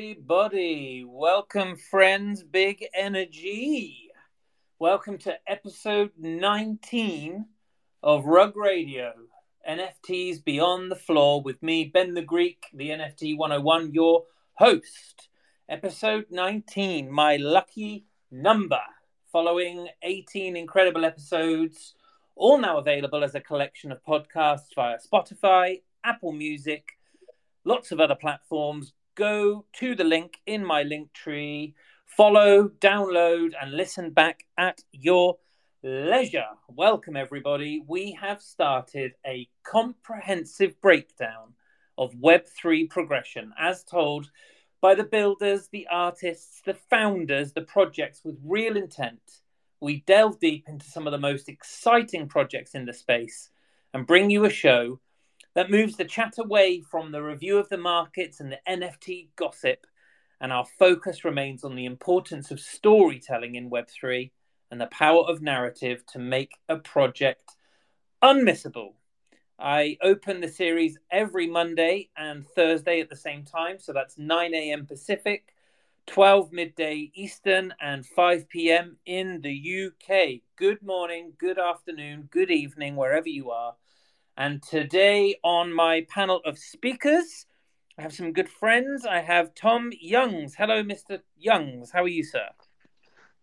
everybody. Welcome, friends, big energy. Welcome to episode 19 of Rug Radio, NFTs Beyond the Floor, with me, Ben the Greek, the NFT 101, your host. Episode 19, my lucky number, following 18 incredible episodes, all now available as a collection of podcasts via Spotify, Apple Music, lots of other platforms. Go to the link in my link tree, follow, download, and listen back at your leisure. Welcome, everybody. We have started a comprehensive breakdown of Web3 progression as told by the builders, the artists, the founders, the projects with real intent. We delve deep into some of the most exciting projects in the space and bring you a show that moves the chat away from the review of the markets and the NFT gossip, and our focus remains on the importance of storytelling in Web3 and the power of narrative to make a project unmissable. I open the series every Monday and Thursday at the same time, so that's 9 a.m. Pacific, 12 midday Eastern, and 5 p.m. in the UK. Good morning, good afternoon, good evening, wherever you are. And today on my panel of speakers, I have some good friends. I have Tom Youngs. Hello, Mr. Youngs. How are you, sir?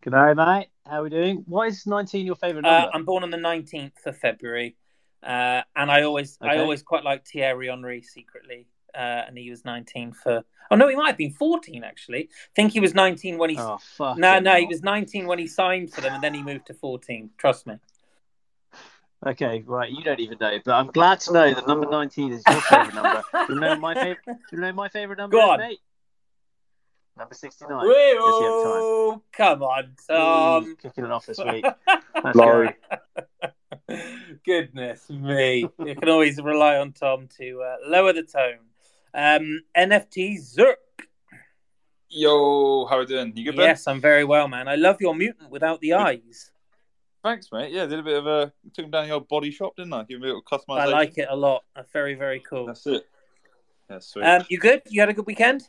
Good day, mate. How are we doing? Why is 19 your favourite Uh, number? I'm born on the 19th of February, uh, and I always, I always quite like Thierry Henry secretly, uh, and he was 19 for. Oh no, he might have been 14 actually. I think he was 19 when he. oh, fuck. no, no, he was 19 when he signed for them, and then he moved to 14. Trust me. Okay, right. You don't even know, but I'm glad to know that number 19 is your favourite number. Do you know my favourite? Do you know my favourite number, Go on. mate? Number 69. Guess you have time. Come on, Ooh, Tom. kicking it off this week. Let's Laurie. go. Goodness me. You can always rely on Tom to uh, lower the tone. Um, NFT Zerk. Yo, how are we doing? You good, Ben? Yes, I'm very well, man. I love your mutant without the eyes. Thanks, mate. Yeah, did a bit of a took him down the old body shop, didn't I? Give him a little customization. I like it a lot. That's very, very cool. That's it. Yeah, sweet. Um, you good? You had a good weekend?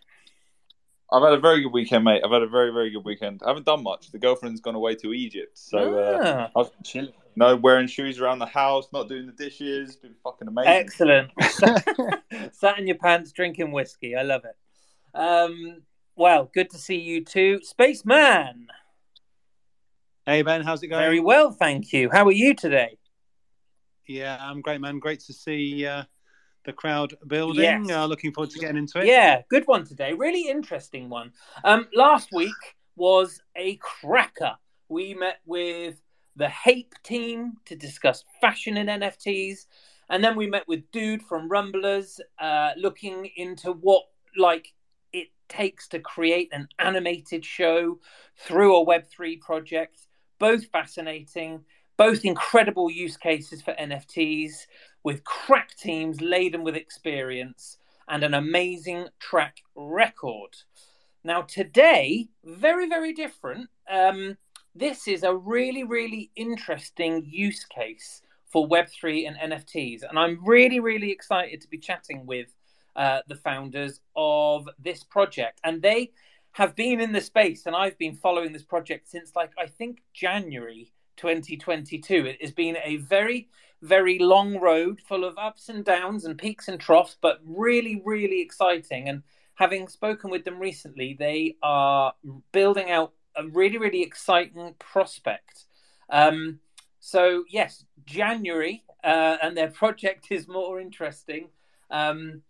I've had a very good weekend, mate. I've had a very, very good weekend. I haven't done much. The girlfriend's gone away to Egypt, so uh, Ah, I've been chilling. No, wearing shoes around the house, not doing the dishes. Been fucking amazing. excellent. Sat in your pants drinking whiskey. I love it. Um, well, good to see you too. Spaceman. Hey Ben, how's it going? Very well, thank you. How are you today? Yeah, I'm great, man. Great to see uh, the crowd building. Yes. Uh, looking forward to getting into it. Yeah, good one today. Really interesting one. Um, last week was a cracker. We met with the Hape team to discuss fashion in NFTs, and then we met with Dude from Rumblers, uh, looking into what like it takes to create an animated show through a Web three project. Both fascinating, both incredible use cases for NFTs with crack teams laden with experience and an amazing track record. Now, today, very, very different. Um, this is a really, really interesting use case for Web3 and NFTs. And I'm really, really excited to be chatting with uh, the founders of this project. And they have been in the space, and I've been following this project since, like, I think January 2022. It has been a very, very long road full of ups and downs and peaks and troughs, but really, really exciting. And having spoken with them recently, they are building out a really, really exciting prospect. Um, so, yes, January, uh, and their project is more interesting. Um,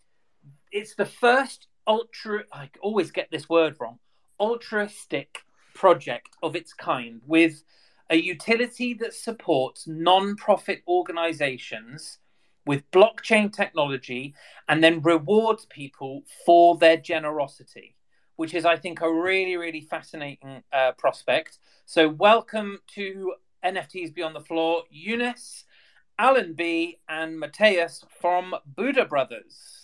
it's the first ultra, I always get this word wrong, altruistic project of its kind with a utility that supports non-profit organizations with blockchain technology and then rewards people for their generosity which is i think a really really fascinating uh, prospect. So welcome to nfts beyond the floor Younes alan b and Matthias from buddha brothers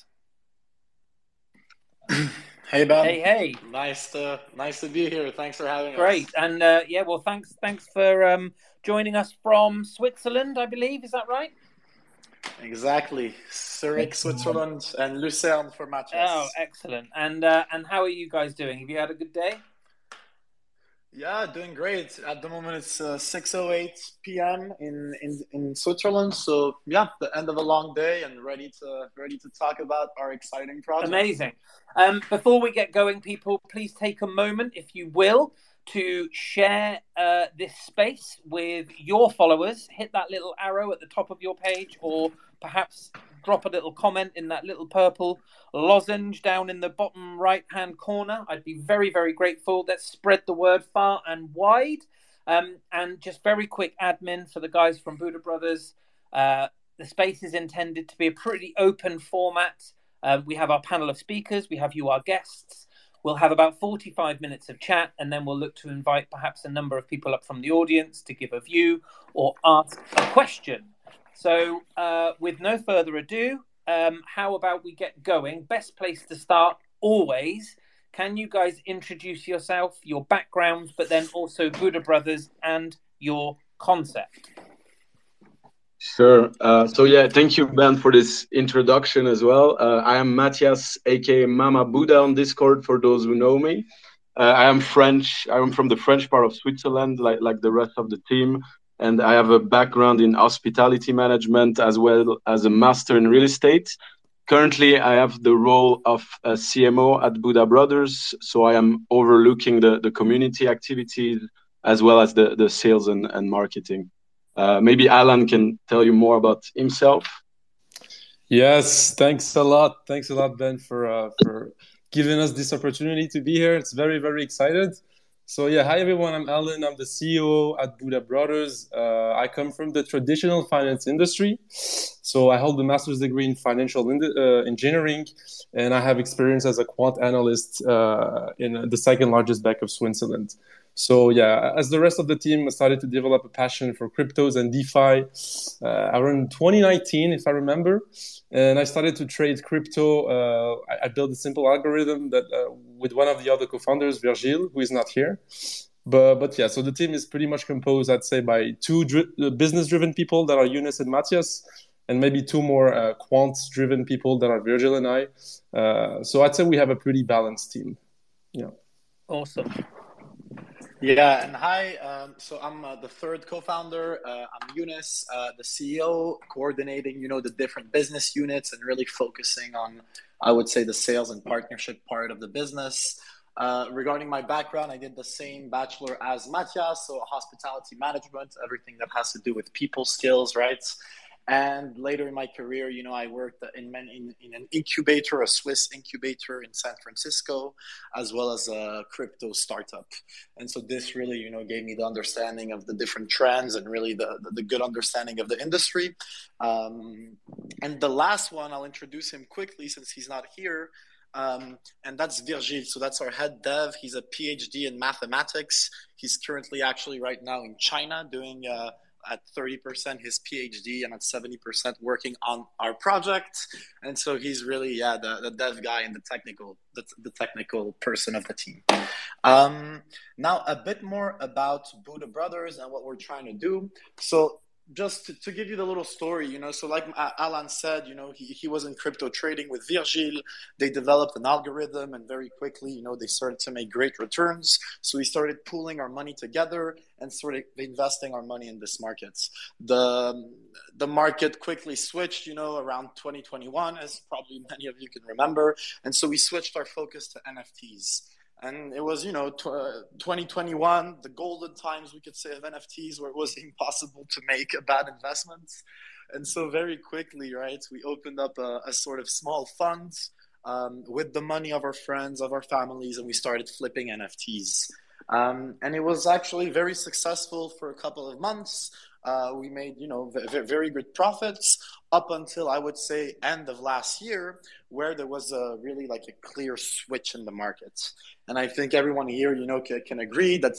Hey Ben. hey hey Nice to nice to be here. Thanks for having great us. Great, and uh, yeah well thanks thanks for um, joining us from switzerland i believe is that right Exactly. Zurich, Switzerland, and Lucerne for Matthias. Oh, excellent! And uh, and how are you guys doing? Have you had a good day? Yeah, doing great. At the moment, it's uh, 6:08 p.m. in, in in Switzerland. So yeah, the end of a long day, and ready to ready to talk about our exciting project. Amazing. Um, before we get going, people, please take a moment, if you will, to share uh, this space with your followers. Hit that little arrow at the top of your page, or perhaps drop a little comment in that little purple lozenge down in the bottom right hand corner. I'd be very, very grateful. Let's spread the word far and wide. Um, and just very quick admin for the guys from Buddha Brothers. Uh, the space is intended to be a pretty open format. Uh, we have our panel of speakers, we have you, our guests. We'll have about 45 minutes of chat, and then we'll look to invite perhaps a number of people up from the audience to give a view or ask a question. So, uh, with no further ado, um, how about we get going? Best place to start always. Can you guys introduce yourself, your backgrounds, but then also Buddha Brothers and your concept? Sure. Uh, so yeah, thank you, Ben, for this introduction as well. Uh, I am Matthias, aka Mama Buddha on Discord. For those who know me, uh, I am French. I am from the French part of Switzerland, like like the rest of the team and I have a background in hospitality management as well as a master in real estate. Currently, I have the role of a CMO at Buddha Brothers, so I am overlooking the, the community activities as well as the, the sales and, and marketing. Uh, maybe Alan can tell you more about himself. Yes, thanks a lot. Thanks a lot, Ben, for uh, for giving us this opportunity to be here. It's very, very excited. So yeah, hi everyone. I'm Alan. I'm the CEO at Buddha Brothers. Uh, I come from the traditional finance industry, so I hold a master's degree in financial uh, engineering, and I have experience as a quant analyst uh, in the second largest bank of Switzerland. So yeah, as the rest of the team started to develop a passion for cryptos and DeFi uh, around 2019, if I remember, and I started to trade crypto. Uh, I, I, built a simple algorithm that uh, with one of the other co-founders, Virgil, who is not here. But but yeah, so the team is pretty much composed, I'd say, by two dri- uh, business-driven people that are Younes and Matthias, and maybe two more uh, quant-driven people that are Virgil and I. Uh, so I'd say we have a pretty balanced team. Yeah. Awesome. Yeah, and hi. Um, so I'm uh, the third co-founder. Uh, I'm Younes, uh, the CEO, coordinating, you know, the different business units and really focusing on, I would say, the sales and partnership part of the business. Uh, regarding my background, I did the same bachelor as Matthias, so hospitality management, everything that has to do with people skills, right? And later in my career, you know, I worked in, in, in, an incubator, a Swiss incubator in San Francisco, as well as a crypto startup. And so this really, you know, gave me the understanding of the different trends and really the, the, the good understanding of the industry. Um, and the last one, I'll introduce him quickly since he's not here. Um, and that's Virgil. So that's our head dev. He's a PhD in mathematics. He's currently actually right now in China doing uh, at 30% his PhD and at 70% working on our project. And so he's really, yeah, the, the dev guy and the technical, the, the technical person of the team. Um, now a bit more about Buddha Brothers and what we're trying to do. So just to, to, give you the little story, you know, so like Alan said, you know, he, he was in crypto trading with Virgil. They developed an algorithm and very quickly, you know, they started to make great returns. So we started pooling our money together and sort of investing our money in this market. The, the market quickly switched, you know, around 2021, as probably many of you can remember. And so we switched our focus to NFTs and it was you know t- uh, 2021 the golden times we could say of nfts where it was impossible to make a bad investment. And so very quickly right we opened up a, a sort of small fund um, with the money of our friends of our families and we started flipping nfts um, and it was actually very successful for a couple of months. Uh, we made you know very good profits up until I would say end of last year, where there was a really like a clear switch in the market. And I think everyone here, you know, can, can agree that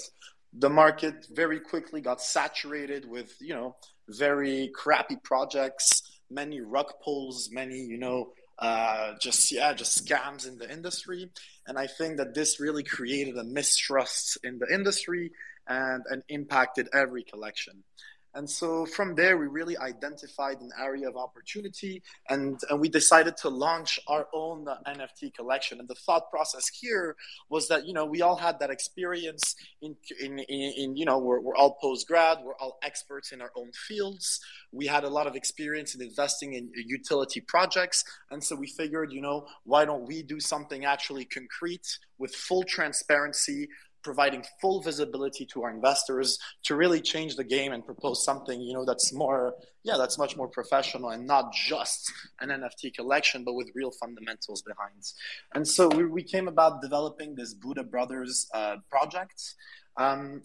the market very quickly got saturated with you know very crappy projects, many rug pulls, many you know uh, just yeah just scams in the industry. And I think that this really created a mistrust in the industry and and impacted every collection. And so from there, we really identified an area of opportunity and, and we decided to launch our own uh, NFT collection. And the thought process here was that, you know, we all had that experience in, in, in, in you know, we're, we're all post grad, we're all experts in our own fields. We had a lot of experience in investing in utility projects. And so we figured, you know, why don't we do something actually concrete with full transparency providing full visibility to our investors to really change the game and propose something you know that's more yeah that's much more professional and not just an nft collection but with real fundamentals behind. And so we, we came about developing this buddha brothers uh, project. Um,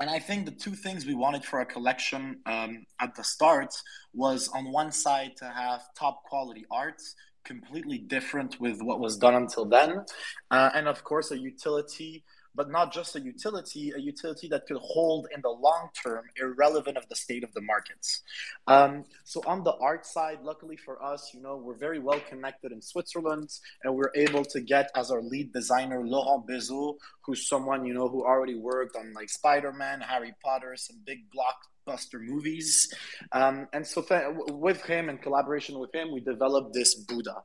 and I think the two things we wanted for our collection um, at the start was on one side to have top quality art, completely different with what was done until then, uh, and of course a utility but not just a utility, a utility that could hold in the long term, irrelevant of the state of the markets. Um, so on the art side, luckily for us, you know, we're very well connected in Switzerland, and we're able to get as our lead designer Laurent Bezeau, who's someone you know who already worked on like Spider Man, Harry Potter, some big block blockbuster movies. Um, and so, th- with him, in collaboration with him, we developed this Buddha.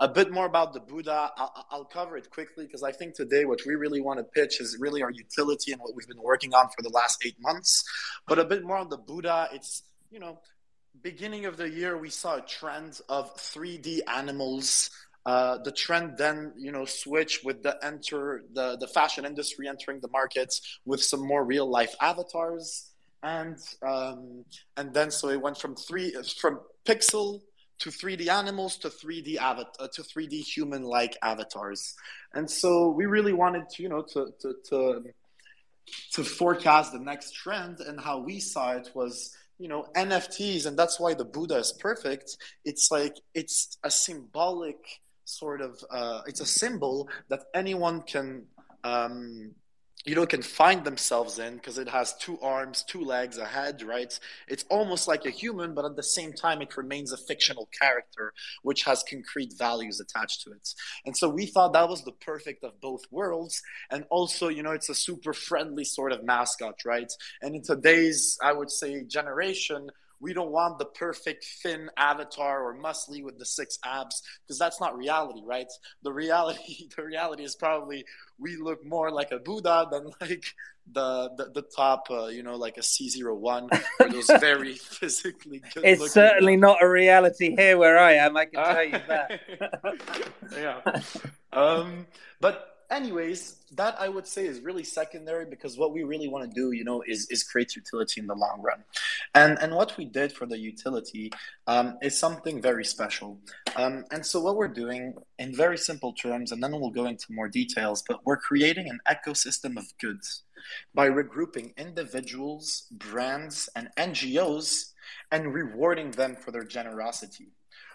A bit more about the Buddha. I'll, I'll cover it quickly because I think today what we really want to pitch is really our utility and what we've been working on for the last eight months. But a bit more on the Buddha. It's you know, beginning of the year we saw a trend of 3D animals uh, the trend then, you know, switch with the enter the, the fashion industry entering the markets with some more real life avatars and um, and then so it went from three from pixel to 3D animals to 3D avatar uh, to 3D human like avatars, and so we really wanted to you know to to to to forecast the next trend and how we saw it was you know NFTs and that's why the Buddha is perfect. It's like it's a symbolic sort of uh, it's a symbol that anyone can um, you know can find themselves in because it has two arms two legs a head right? It's almost like a human but at the same time it remains a fictional character which has concrete values attached to it. And so we thought that was the perfect of both worlds. And also you know it's a super friendly sort of mascot right? And in today's i would say generation we don't want the perfect thin avatar or muscly with the six abs because that's not reality right? The reality the reality is probably we look more like a buddha than like the the, the top uh, you know like a c01 or those very physically good it's certainly not a reality here where i am i can tell you that. Yeah. Um but anyways, that I would say is really secondary because what we really want to do, you know, is is create utility in the long run, and and what we did for the utility um, is something very special. Um, and so what we're doing, in very simple terms, and then we'll go into more details, but we're creating an ecosystem of goods by regrouping individuals, brands, and NGOs and rewarding them for their generosity.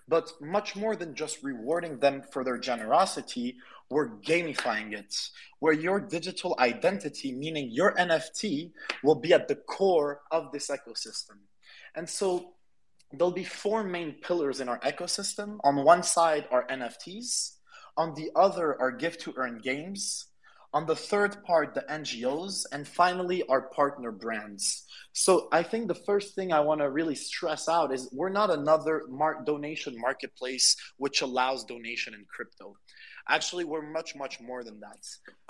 But much more than just rewarding them for their generosity, we're gamifying it, where your digital identity, meaning your NFT, will be at the core of this ecosystem. And so there'll be four main pillars in our ecosystem. On one side are NFTs, on the other are gift to earn games, on the third part, the NGOs, and finally, our partner brands. So I think the first thing I want to really stress out is we're not another mar- donation marketplace which allows donation in crypto. Actually, we're much, much more than that.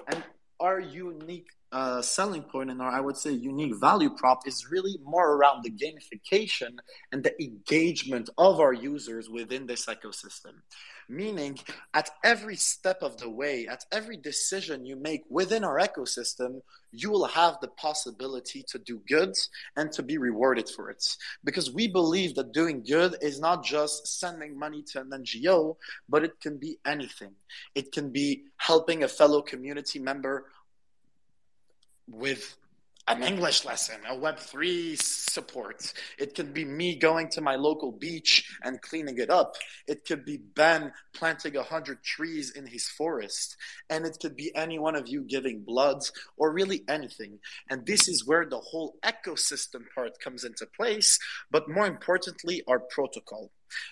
And our unique uh, selling point and our, I would say, unique value prop is really more around the gamification and the engagement of our users within this ecosystem. Meaning, at every step of the way, at every decision you make within our ecosystem, you will have the possibility to do good and to be rewarded for it. Because we believe that doing good is not just sending money to an NGO, but it can be anything. It can be helping a fellow community member with an English lesson, a Web3 support. It could be me going to my local beach and cleaning it up. It could be Ben planting a 100 trees in his forest. And it could be any one of you giving bloods or really anything. And this is where the whole ecosystem part comes into place, but more importantly, our protocol.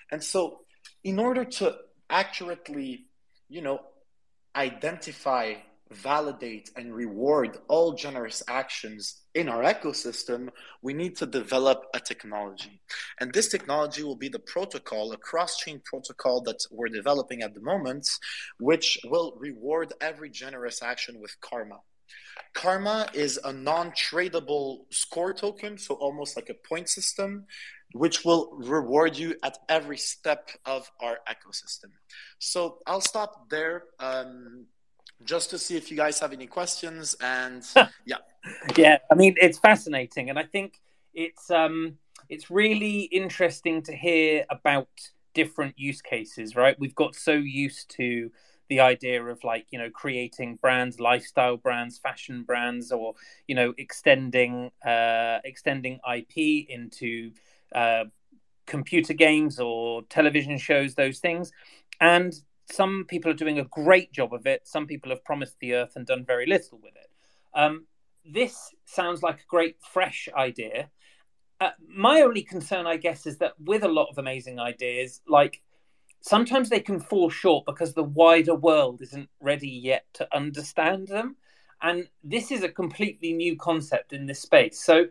And so, in order to accurately, you know, identify validate and reward all generous actions in our ecosystem, we need to develop a technology. And this technology will be the protocol, a cross chain protocol that we're developing at the moment, which will reward every generous action with karma. Karma is a non tradable score token, so almost like a point system, which will reward you at every step of our ecosystem. So I'll stop there. Um, just to see if you guys have any questions and yeah. Yeah i mean it's fascinating and i think it's um it's really interesting to hear about different use cases right? We've got so used to the idea of like you know creating brands lifestyle brands fashion brands or you know extending uh extending ip into uh computer games or television shows those things. And some people are doing a great job of it. Some people have promised the earth and done very little with it. Um, this sounds like a great, fresh idea. Uh, my only concern, I guess, is that with a lot of amazing ideas, like sometimes they can fall short because the wider world isn't ready yet to understand them. And this is a completely new concept in this space. So,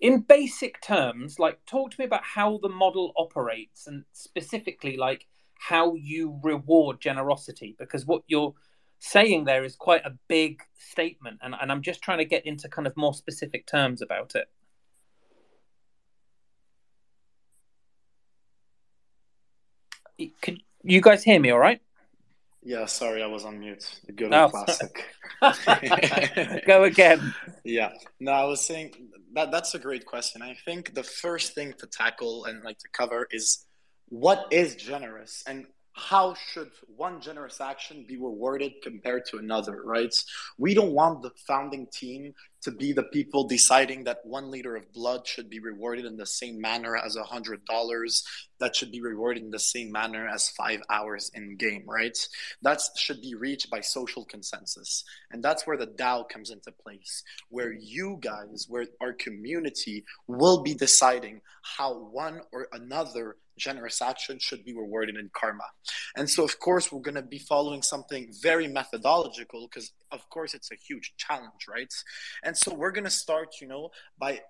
in basic terms, like talk to me about how the model operates and specifically, like how you reward generosity because what you're saying there is quite a big statement and, and i'm just trying to get into kind of more specific terms about it. Can you guys hear me all right? Yeah sorry i was on mute. The good oh, old oh, classic. Go again. Yeah. No i was saying that that's a great question. I think the first thing to tackle and like to cover is what is generous and how should one generous action be rewarded compared to another, right? We don't want the founding team to be the people deciding that one liter of blood should be rewarded in the same manner as a hundred dollars that should be rewarded in the same manner as five hours in game right that should be reached by social consensus and that's where the dao comes into place where you guys where our community will be deciding how one or another generous action should be rewarded in karma. And so, of course, we're going to be following something very methodological because, of course, it's a huge challenge, right? And so, we're going to start, you know, by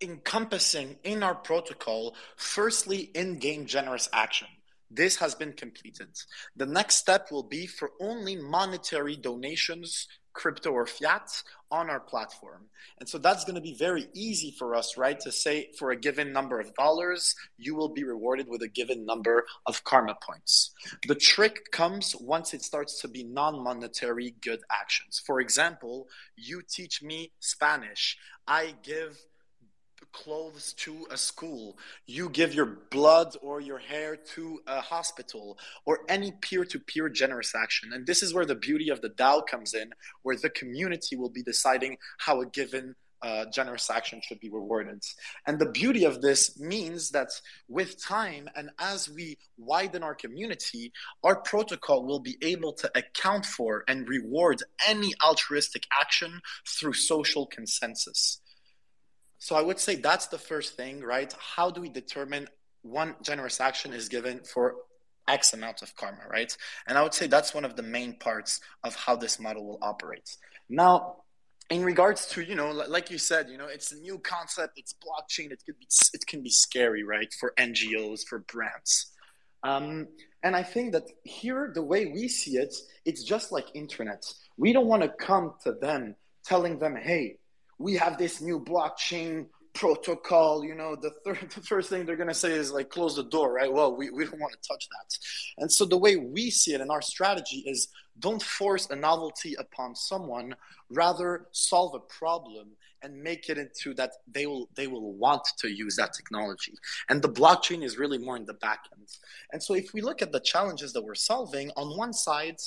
encompassing in our protocol, firstly, in game generous action. This has been completed. The next step will be for only monetary donations crypto or fiat on our platform. And so that's going to be very easy for us, right? To say for a given number of dollars, you will be rewarded with a given number of karma points. The trick comes once it starts to be non monetary good actions. For example, you teach me Spanish, I give clothes to a school, you give your blood or your hair to a hospital, or any peer to peer generous action. And this is where the beauty of the DAO comes in, where the community will be deciding how a given uh, generous action should be rewarded. And the beauty of this means that with time and as we widen our community, our protocol will be able to account for and reward any altruistic action through social consensus. So I would say that's the first thing, right? How do we determine one generous action is given for X amount of karma, right? And I would say that's one of the main parts of how this model will operate. Now, in regards to you know like you said you know it's a new concept it's blockchain it could be it can be scary right for ngos for brands um, and i think that here the way we see it it's just like internet we don't want to come to them telling them hey we have this new blockchain protocol you know the, third, the first thing they're going to say is like close the door right? Well we, we don't want to touch that. And so the way we see it in our strategy is don't force a novelty upon someone rather solve a problem and make it into that they will they will want to use that technology. And the blockchain is really more in the back end. And so if we look at the challenges that we're solving on one side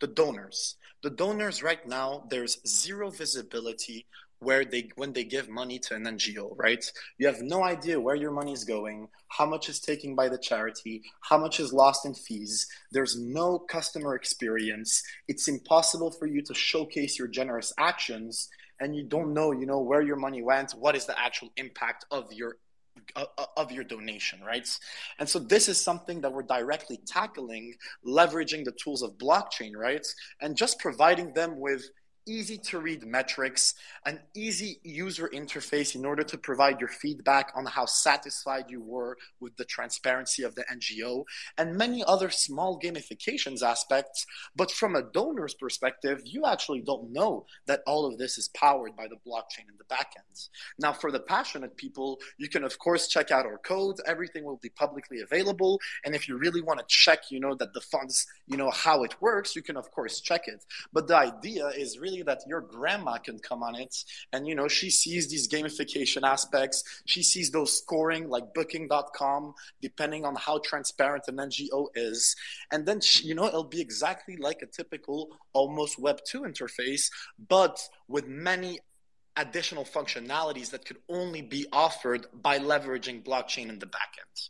the donors. The donors right now there's zero visibility where they when they give money to an NGO, right? You have no idea where your money is going, how much is taken by the charity, how much is lost in fees. There's no customer experience. It's impossible for you to showcase your generous actions and you don't know, you know, where your money went, what is the actual impact of your uh, uh, of your donation, right? And so this is something that we're directly tackling, leveraging the tools of blockchain, right? And just providing them with easy to read metrics, an easy user interface in order to provide your feedback on how satisfied you were with the transparency of the NGO, and many other small gamifications aspects. But from a donor's perspective, you actually don't know that all of this is powered by the blockchain in the backend. Now, for the passionate people, you can of course check out our code. Everything will be publicly available. And if you really want to check, you know, that the funds, you know, how it works, you can of course check it. But the idea is really that your grandma can come on it. And you know she sees these gamification aspects. She sees those scoring like booking.com depending on how transparent an ngo is. And then she, you know it'll be exactly like a typical almost web 2 interface but with many additional functionalities that could only be offered by leveraging blockchain in the backend.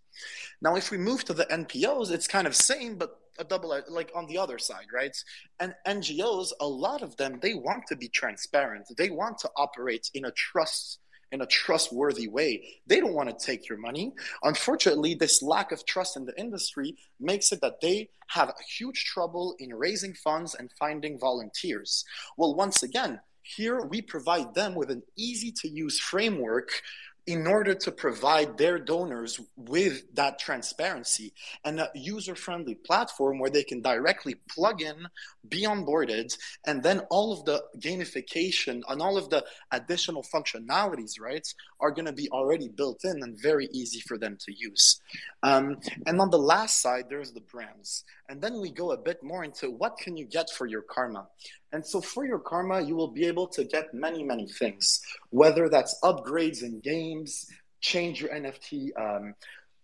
Now, if we move to the NPOs, it's kind of same, but a double uh, like on the other side, right? And NGOs, a lot of them, they want to be transparent. They want to operate in a trust in a trustworthy way. They don't want to take your money. Unfortunately, this lack of trust in the industry makes it that they have huge trouble in raising funds and finding volunteers. Well, once again, here we provide them with an easy to use framework in order to provide their donors with that transparency and a user friendly platform where they can directly plug in, be onboarded, and then all of the gamification and all of the additional functionalities, right, are going to be already built in and very easy for them to use. Um, and on the last side, there's the brands. And then we go a bit more into what can you get for your karma. And so for your karma, you will be able to get many, many things, whether that's upgrades in games, change your NFT, um,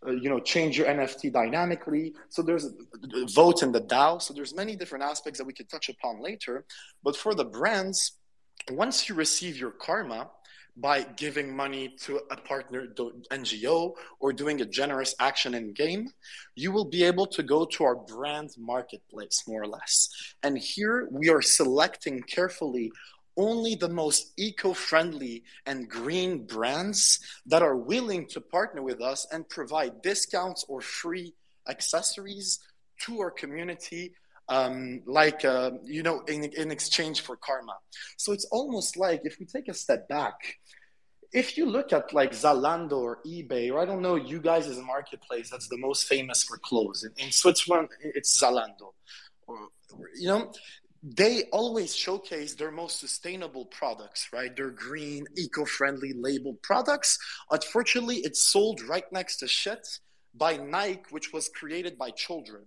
uh, you know, change your NFT dynamically. So there's vote in the DAO. So there's many different aspects that we could touch upon later. But for the brands, once you receive your karma, by giving money to a partner NGO or doing a generous action in game, you will be able to go to our brand marketplace more or less. And here we are selecting carefully only the most eco friendly and green brands that are willing to partner with us and provide discounts or free accessories to our community um, like uh, you know in, in exchange for karma so it's almost like if we take a step back if you look at like zalando or ebay or i don't know you guys as a marketplace that's the most famous for clothes in, in switzerland it's zalando or, you know they always showcase their most sustainable products, right? Their green, eco-friendly labeled products. Unfortunately, it's sold right next to shit by Nike, which was created by children.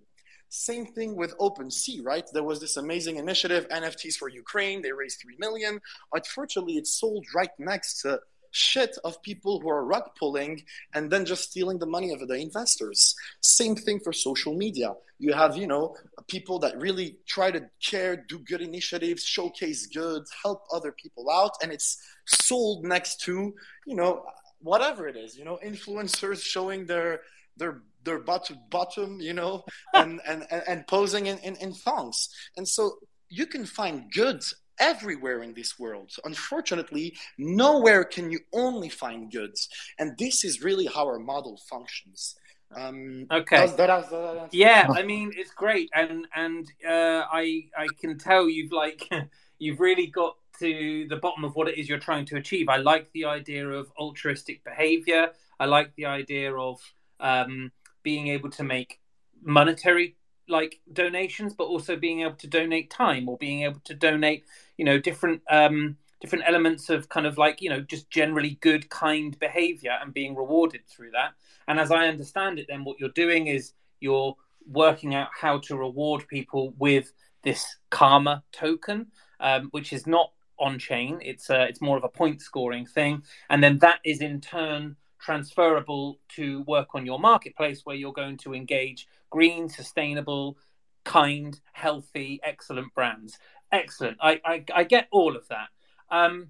Same thing with OpenSea, right? There was this amazing initiative, NFTs for Ukraine. They raised three million. Unfortunately, it's sold right next to shit of people who are rug pulling and then just stealing the money of the investors. Same thing for social media. You have, you know, people that really try to care, do good initiatives, showcase good, help other people out, and it's sold next to, you know, whatever it is, you know, influencers showing their their their bottom, bottom you know, and, and, and, and posing in, in, in thongs. And so you can find good everywhere in this world. Unfortunately, nowhere can you only find goods. And this is really how our model functions. Um, okay. That, yeah, I mean it's great, and and uh, I I can tell you've like you've really got to the bottom of what it is you're trying to achieve. I like the idea of altruistic behavior. I like the idea of um, being able to make monetary like donations, but also being able to donate time or being able to donate, you know, different um, different elements of kind of like you know just generally good, kind behavior and being rewarded through that. And as I understand it, then what you're doing is you're working out how to reward people with this karma token, um, which is not on chain. It's uh, it's more of a point scoring thing, and then that is in turn transferable to work on your marketplace where you're going to engage green, sustainable, kind, healthy, excellent brands. Excellent. I, I, I get all of that. Um,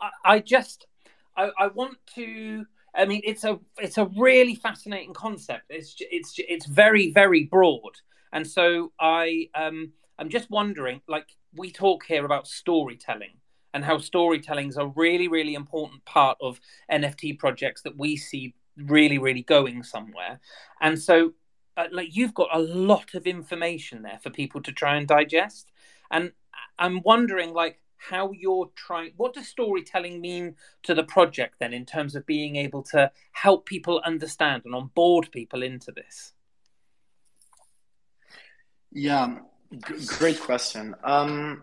I, I just, I, I want to. I mean, it's a it's a really fascinating concept. It's it's it's very very broad, and so I um I'm just wondering. Like we talk here about storytelling, and how storytelling is a really, really important part of NFT projects that we see really, really going somewhere. And so, uh, like, you've got a lot of information there for people to try and digest. And I'm wondering, like, how you're trying what does storytelling mean to the project then in terms of being able to help people understand and onboard people into this yeah g- great question um,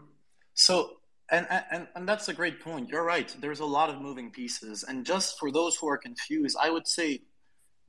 so and, and and that's a great point. You're right. There's a lot of moving pieces. And just for those who are confused i would say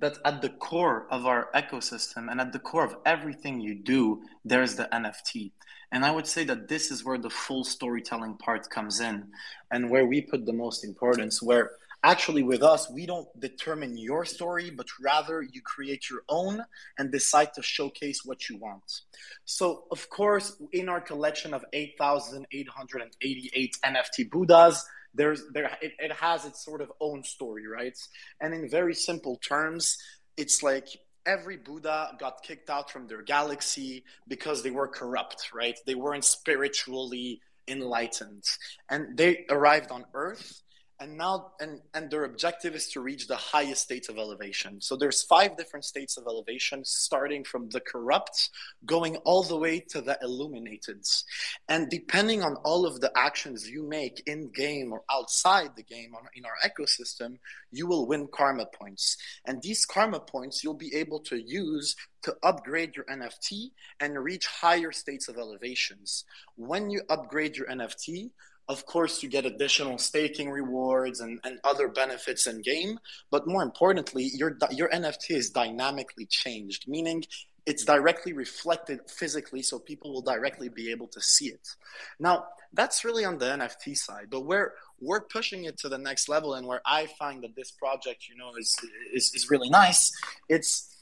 that at the core of our ecosystem and at the core of everything you do there's the nft and I would say that this is where the full storytelling part comes in and where we put the most importance, where actually with us, we don't determine your story, but rather you create your own and decide to showcase what you want. So, of course, in our collection of 8,888 NFT Buddhas, there's there it, it has its sort of own story, right? And in very simple terms, it's like every Buddha got kicked out from their galaxy because they were corrupt, right? They weren't spiritually enlightened. And they arrived on Earth and now and and their objective is to reach the highest states of elevation. So there's five different states of elevation starting from the corrupt going all the way to the illuminated and depending on all of the actions you make in game or outside the game or in our ecosystem you will win karma points. And these karma points you'll be able to use to upgrade your nft and reach higher states of elevations. When you upgrade your nft of course you get additional staking rewards and, and other benefits in game but more importantly your your nft is dynamically changed meaning it's directly reflected physically so people will directly be able to see it. Now that's really on the nft side but where we're pushing it to the next level and where i find that this project you know is is, is really nice it's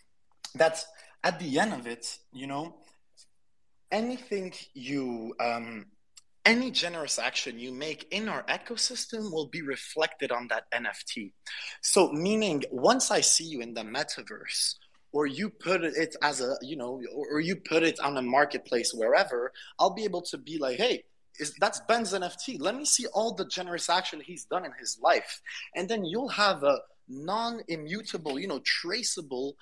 that at the end of it you know anything you um, any generous action you make in our ecosystem will be reflected on that NFT. So, meaning once I see you in the metaverse, or you put it as a, you know, or you put it on a marketplace wherever, I'll be able to be like, hey, is that's Ben's NFT. Let me see all the generous action he's done in his life. And then you'll have a non-immutable, you know, traceable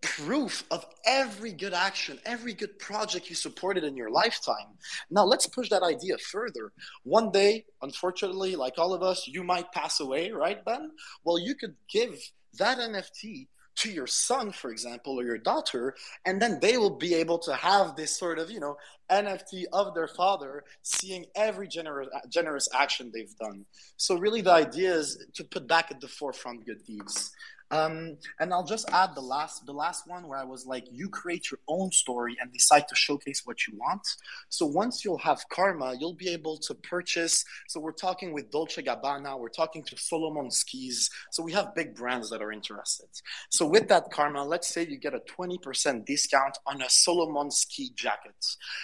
proof of every good action, every good project you supported in your lifetime. Now, let's push that idea further. One day, unfortunately, like all of us, you might pass away, right, Ben? Well, you could give that NFT to your son, for example, or your daughter, and then they will be able to have this sort of, you know, NFT of their father, seeing every generous generous action they've done. So really, the idea is to put back at the forefront good deeds. Um, and I'll just add the last the last one where I was like, you create your own story and decide to showcase what you want. So once you'll have karma, you'll be able to purchase. So we're talking with Dolce Gabbana, we're talking to Salomon Skis. So we have big brands that are interested. So with that karma, let's say you get a 20% discount on a Salomon ski jacket.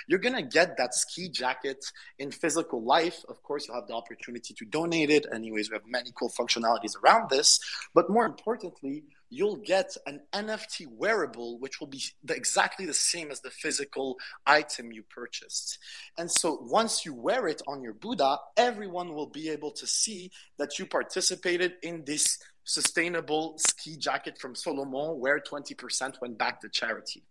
You're gonna get that ski jacket in physical life. Of course, you'll have the opportunity to donate it. Anyways, we have many cool functionalities around this. But more importantly, you'll get an NFT wearable, which will be the, exactly the same as the physical item you purchased. And so once you wear it on your Buddha, everyone will be able to see that you participated in this sustainable ski jacket from Salomon, where 20% went back to charity.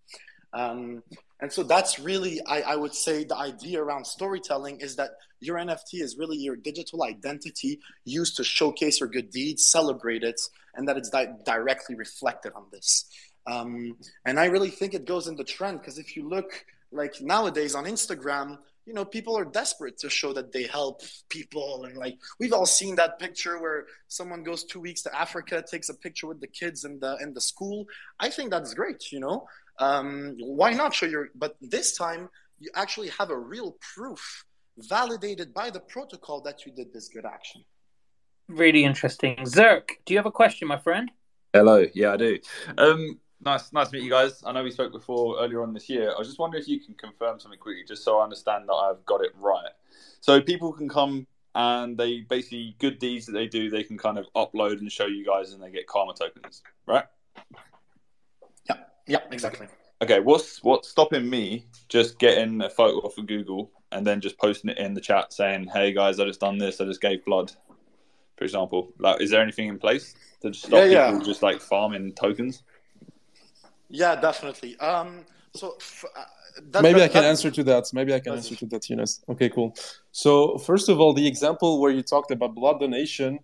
Um, and so that's really, I, I, would say, the idea around storytelling is that your NFT is really your digital identity used to showcase your good deeds, celebrate it, and that it's di- directly reflected on this. Um, and I really think it goes in the trend because if you look like nowadays on Instagram, you know, people are desperate to show that they help people. And like, we've all seen that picture where someone goes two weeks to Africa, takes a picture with the kids in the, in the school. I think that's great, you know? Um, why not show your? But this time you actually have a real proof validated by the protocol that you did this good action. Really interesting. Zerk, do you have a question, my friend? Hello. Yeah, I do. Um, nice, nice to meet you guys. I know we spoke before earlier on this year. I was just wondering if you can confirm something quickly, just so I understand that I've got it right. So people can come and they basically good deeds that they do, they can kind of upload and show you guys, and they get karma tokens, right? Yeah, exactly. Okay, what's what's stopping me just getting a photo off of Google and then just posting it in the chat saying, "Hey guys, I just done this. I just gave blood." For example, like, is there anything in place to stop Yeah, people yeah. just like farming tokens? Yeah, definitely. Um, so f- that, Maybe that- I can that- answer to that. Maybe I can answer to that, Younes. Okay, cool. So first of all, the example where you talked about blood donation,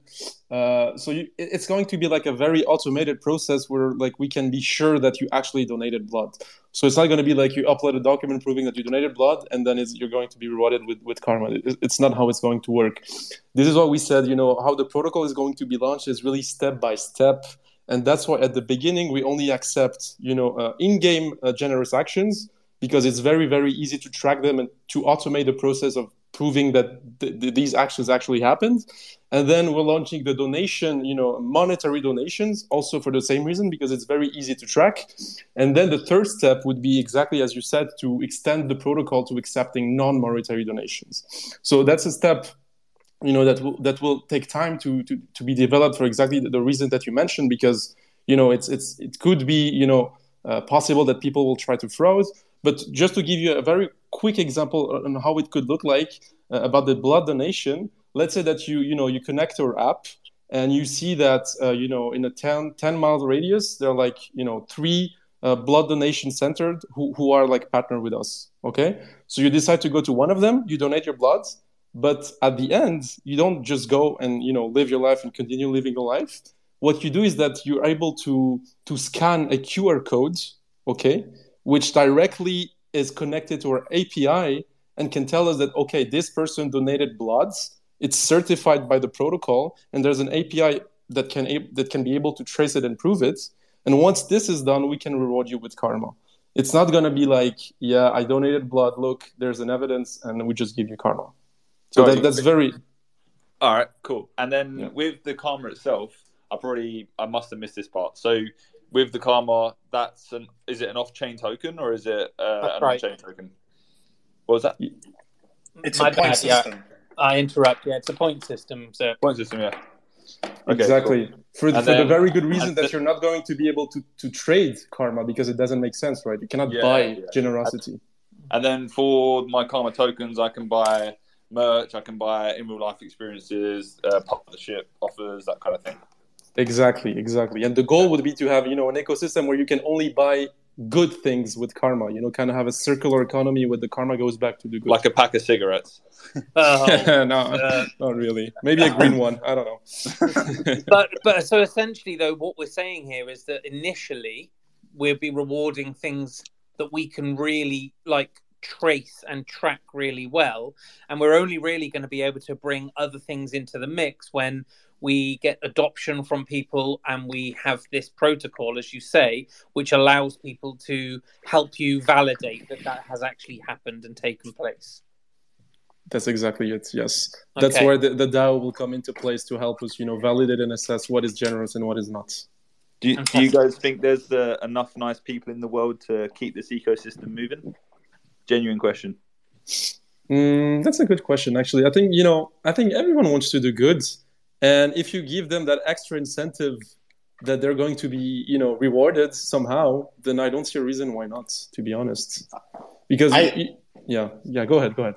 uh, so you, it's going to be like a very automated process where like we can be sure that you actually donated blood. So it's not going to be like you upload a document proving that you donated blood and then you're going to be rewarded with, with karma. It- it's not how it's going to work. This is what we said. You know how the protocol is going to be launched is really step by step and that's why at the beginning we only accept you know uh, in-game uh, generous actions because it's very very easy to track them and to automate the process of proving that th- th- these actions actually happened. And then we're launching the donation you know monetary donations also for the same reason because it's very easy to track. And then the third step would be exactly as you said to extend the protocol to accepting non-monetary donations. So that's a step you know that will that will take time to to, to be developed for exactly the, reason that you mentioned because you know it's it's it could be you know uh, possible that people will try to fraud but just to give you a very quick example on how it could look like uh, about the blood donation let's say that you you know you connect your app and you see that uh, you know in a 10, 10 mile radius there are like you know three uh, blood donation centered who, who are like partner with us okay? So you decide to go to one of them you donate your blood but at the end you don't just go and you know live your life and continue living your life. What you do is that you're able to to scan a qr code okay which directly is connected to our api and can tell us that okay this person donated bloods it's certified by the protocol and there's an api that can that can be able to trace it and prove it and once this is done we can reward you with karma it's not going to be like yeah i donated blood look there's an evidence and we just give you karma so that, that's very All right, cool. And then Yeah. with the karma itself, I probably I must have missed this part. So with the karma, that's an is it an off-chain token or is it uh, an right. on-chain token? What was that? It's My a point bad, yeah. system. I interrupt. Yeah, it's a point system. So Point system, yeah. Okay, exactly for, And for the very good reason that the- you're not going to be able to, to trade karma because it doesn't make sense right you cannot Yeah, buy yeah. generosity And then for my karma tokens, I can buy merch, I can buy in real life experiences, uh, partnership offers, that kind of thing. Exactly exactly. And the goal would be to have you know an ecosystem where you can only buy good things with karma you know kind of have a circular economy where the karma goes back to the good. Like a pack of cigarettes. Oh, no uh, not really. Maybe a green one i don't know. But but so essentially though what we're saying here is that initially we'll be rewarding things that we can really like trace and track really well. And we're only really going to be able to bring other things into the mix when we get adoption from people and we have this protocol as you say which allows people to help you validate that that has actually happened and taken place That's exactly it. Yes, that's where the, the DAO will come into place to help us, you know, validate and assess what is generous and what is not. Do you, do you guys think there's uh, enough nice people in the world to keep this ecosystem moving? Genuine question. Mm, that's a good question, actually. I think you know, I think everyone wants to do good, and if you give them that extra incentive that they're going to be, you know, rewarded somehow, then I don't see a reason why not. To be honest, because I- yeah, yeah. Go ahead, go ahead.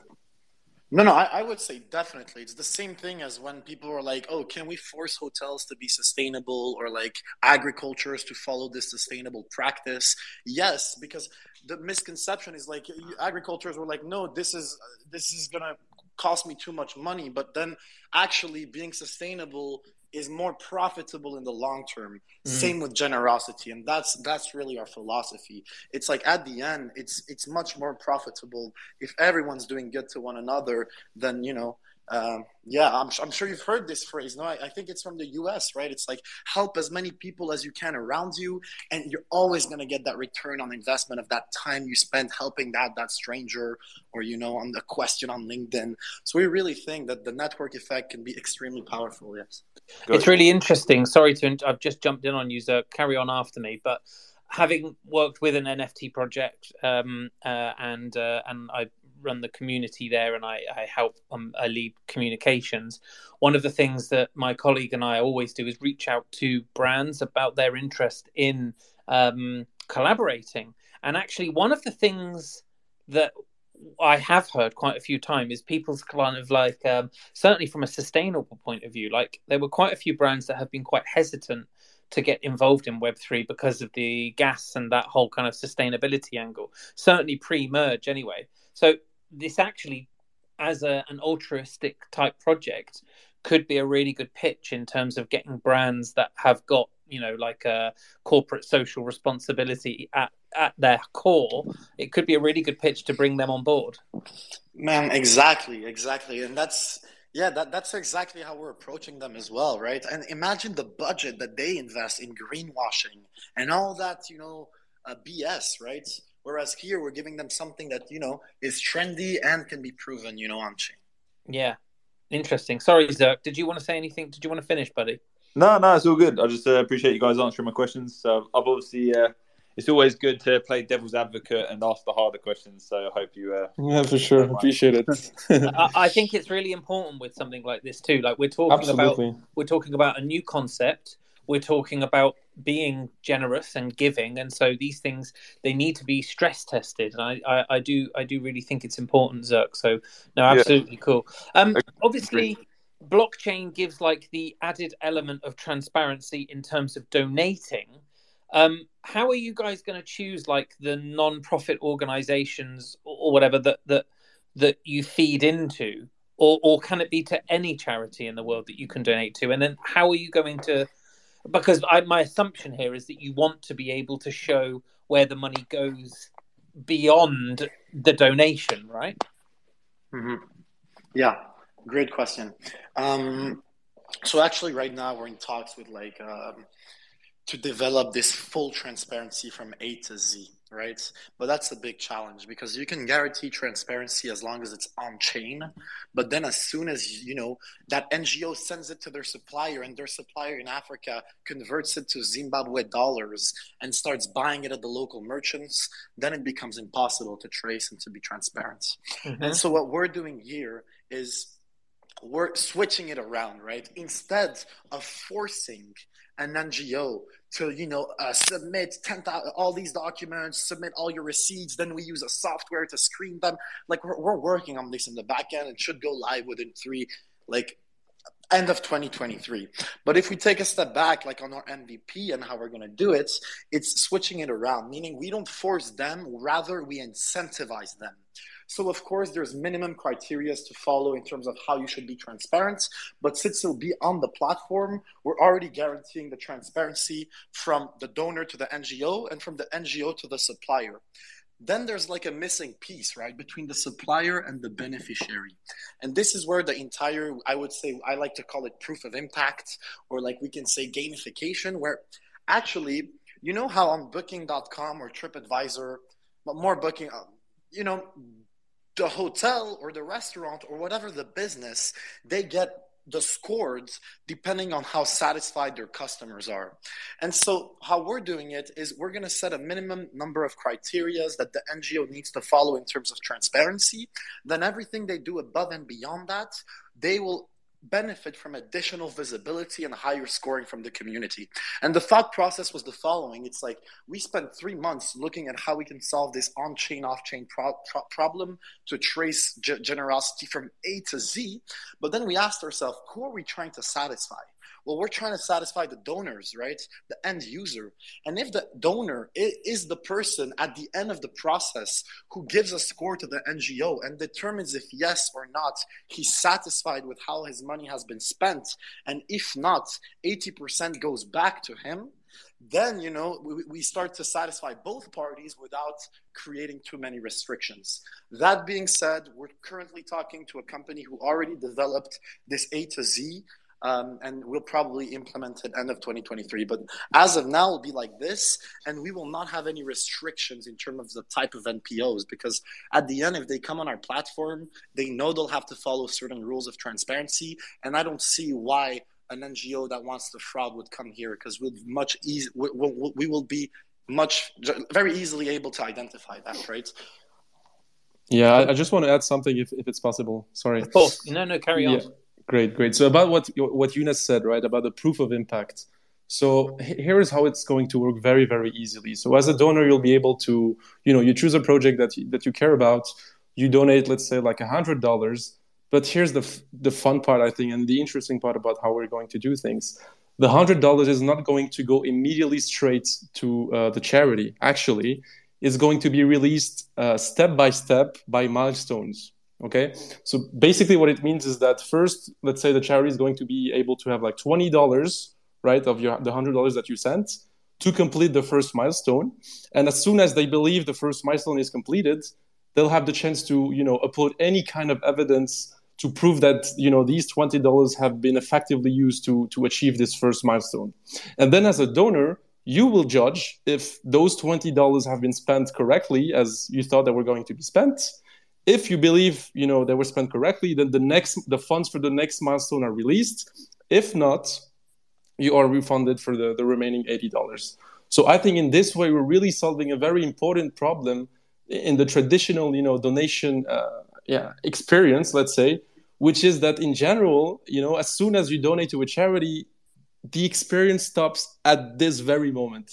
No, no, I, I would say definitely. It's the same thing as when people are like, oh, can we force hotels to be sustainable or like agricultures to follow this sustainable practice? Yes, because the misconception is like agricultures were like, no, this is this is gonna cost me too much money, but then actually being sustainable is more profitable in the long term. Mm-hmm. Same with generosity, and that's that's really our philosophy. It's like at the end, it's it's much more profitable if everyone's doing good to one another than you know. Um, yeah, I'm, I'm sure you've heard this phrase. No, I, I think it's from the U.S. Right? It's like help as many people as you can around you, and you're always going to get that return on investment of that time you spent helping that that stranger, or you know, on the question on LinkedIn. So we really think that the network effect can be extremely powerful. Yes. It's really interesting. Sorry to, I've just jumped in on you, so carry on after me. But having worked with an NFT project, um, uh, and uh, and I run the community there, and I, I help, um, I lead communications. One of the things that my colleague and I always do is reach out to brands about their interest in um, collaborating. And actually, one of the things that I have heard quite a few times is people's kind of like, um, certainly from a sustainable point of view, like there were quite a few brands that have been quite hesitant to get involved in Web3 because of the gas and that whole kind of sustainability angle, certainly pre merge anyway. So, this actually, as a, an altruistic type project, could be a really good pitch in terms of getting brands that have got you know like a corporate social responsibility at at their core it could be a really good pitch to bring them on board. Man exactly exactly. And that's yeah that, that's exactly how we're approaching them as well right? And imagine the budget that they invest in greenwashing and all that you know uh, bs right whereas here we're giving them something that you know is trendy and can be proven you know on chain yeah interesting sorry zerk did you want to say anything did you want to finish buddy no, no, it's all good. I just uh, appreciate you guys answering my questions. So I've obviously, uh, it's always good to play devil's advocate and ask the harder questions. So I hope you. Uh, yeah, for sure. Appreciate it. I, I, think it's really important with something like this too. Like we're talking Absolutely. about, we're talking about a new concept. We're talking about being generous and giving, and so these things they need to be stress tested. And I, I, I do, I do really think it's important, Zerk. So no, absolutely yeah. cool. Um, obviously blockchain gives like the added element of transparency in terms of donating. Um, how are you guys going to choose like the non-profit organizations or whatever that that that you feed into, or or can it be to any charity in the world that you can donate to? And then how are you going to? Because I, my assumption here is that you want to be able to show where the money goes beyond the donation, right? Mm-hmm. Yeah, Great question. Um, so actually, right now we're in talks with like um, to develop this full transparency from A to Z, right? But that's a big challenge because you can guarantee transparency as long as it's on chain. But then, as soon as you know that NGO sends it to their supplier and their supplier in Africa converts it to Zimbabwe dollars and starts buying it at the local merchants, then it becomes impossible to trace and to be transparent. Mm-hmm. And so, what we're doing here is we're switching it around, right? Instead of forcing an NGO to, you know, uh, submit 10, all these documents, submit all your receipts, then we use a software to screen them. Like we're, we're working on this in the back end and should go live within three, like end of 2023. But if we take a step back, like on our MVP and how we're going to do it, it's switching it around, meaning we don't force them, rather we incentivize them. So of course, there's minimum criteria to follow in terms of how you should be transparent. But since it'll be on the platform, we're already guaranteeing the transparency from the donor to the NGO and from the NGO to the supplier then there's like a missing piece right between the supplier and the beneficiary and this is where the entire i would say i like to call it proof of impact or like we can say gamification where actually you know how on booking.com or tripadvisor but more booking uh, you know the hotel or the restaurant or whatever the business, they get the scores depending on how satisfied their customers are. And so how we're doing it is we're going to set a minimum number of criterias that the NGO needs to follow in terms of transparency. Then everything they do above and beyond that, they will benefit from additional visibility and higher scoring from the community. And the thought process was the following it's like we spent three months looking at how we can solve this on chain, off chain pro- pro- problem to trace generosity from A to Z. But then we asked ourselves, who are we trying to satisfy? Well, we're trying to satisfy the donors, right? The end user. And if the donor is the person at the end of the process who gives a score to the NGO and determines if yes or not he's satisfied with how his money has been spent, and if not, 80% goes back to him, then you know we, we, start to satisfy both parties without creating too many restrictions that being said we're currently talking to a company who already developed this a to z um, and we'll probably implement it end of 2023. But as of now, it'll be like this, and we will not have any restrictions in terms of the type of NPOs because at the end, if they come on our platform, they know they'll have to follow certain rules of transparency, and I don't see why an NGO that wants to fraud would come here because we'll much easy we, we, we will be much very easily able to identify that, right? Yeah, I, I just want to add something if, if it's possible. Sorry. Of course. No, no, carry on. Yeah. Great, great. So about what what Younes said, right, about the proof of impact. So here is how it's going to work very, very easily. So as a donor, you'll be able to, you know, you choose a project that you, that you care about, you donate, let's say, like a hundred dollars. But here's the the fun part, I think, and the interesting part about how we're going to do things. The hundred dollars is not going to go immediately straight to uh, the charity. Actually, it's going to be released uh, step by step by milestones. Okay, so basically, what it means is that first, let's say the charity is going to be able to have like twenty dollars right, of your the hundred dollars that you sent to complete the first milestone. And as soon as they believe the first milestone is completed, they'll have the chance to, you know, upload any kind of evidence to prove that you know these twenty dollars have been effectively used to to achieve this first milestone. And then as a donor, you will judge if those twenty dollars have been spent correctly as you thought they were going to be spent. If you believe you know they were spent correctly, then the next the funds for the next milestone are released. If not, you are refunded for the, the remaining $80. So I think in this way, we're really solving a very important problem in the traditional, you know, donation uh, yeah, experience, let's say, which is that in general, you know, as soon as you donate to a charity, the experience stops at this very moment.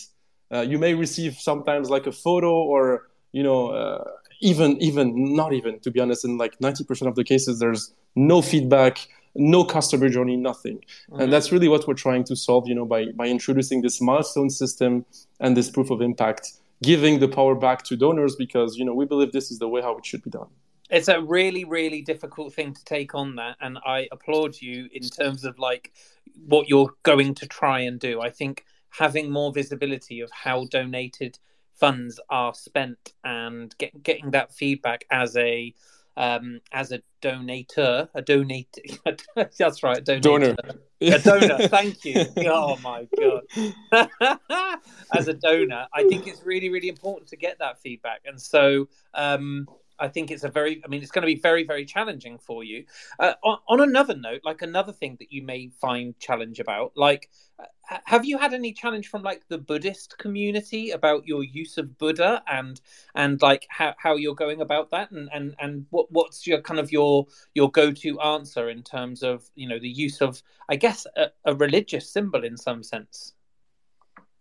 Uh, you may receive sometimes like a photo or, you know, uh, even, even, not even, to be honest, in like 90% of the cases, there's no feedback no customer journey, nothing. Mm-hmm. And that's really what we're trying to solve, you know, by, by introducing this milestone system and this proof of impact, giving the power back to donors because, you know, we believe this is the way how it should be done. It's a really, really difficult thing to take on that. And I applaud you in terms of like what you're going to try and do. I think having more visibility of how donated funds are spent and get, getting that feedback as a um, as a donator, a donate. that's right, a donor. A donor. Thank you. Oh my god. as a donor, I think it's really, really important to get that feedback, and so um, I think it's a very, I mean, it's going to be very, very challenging for you. Uh, on, on, another note, like another thing that you may find challenge about, like, uh, have you had any challenge from like the Buddhist community about your use of Buddha and and like how, how you're going about that and and and what what's your kind of your your go to answer in terms of you know the use of I guess a, a religious symbol in some sense.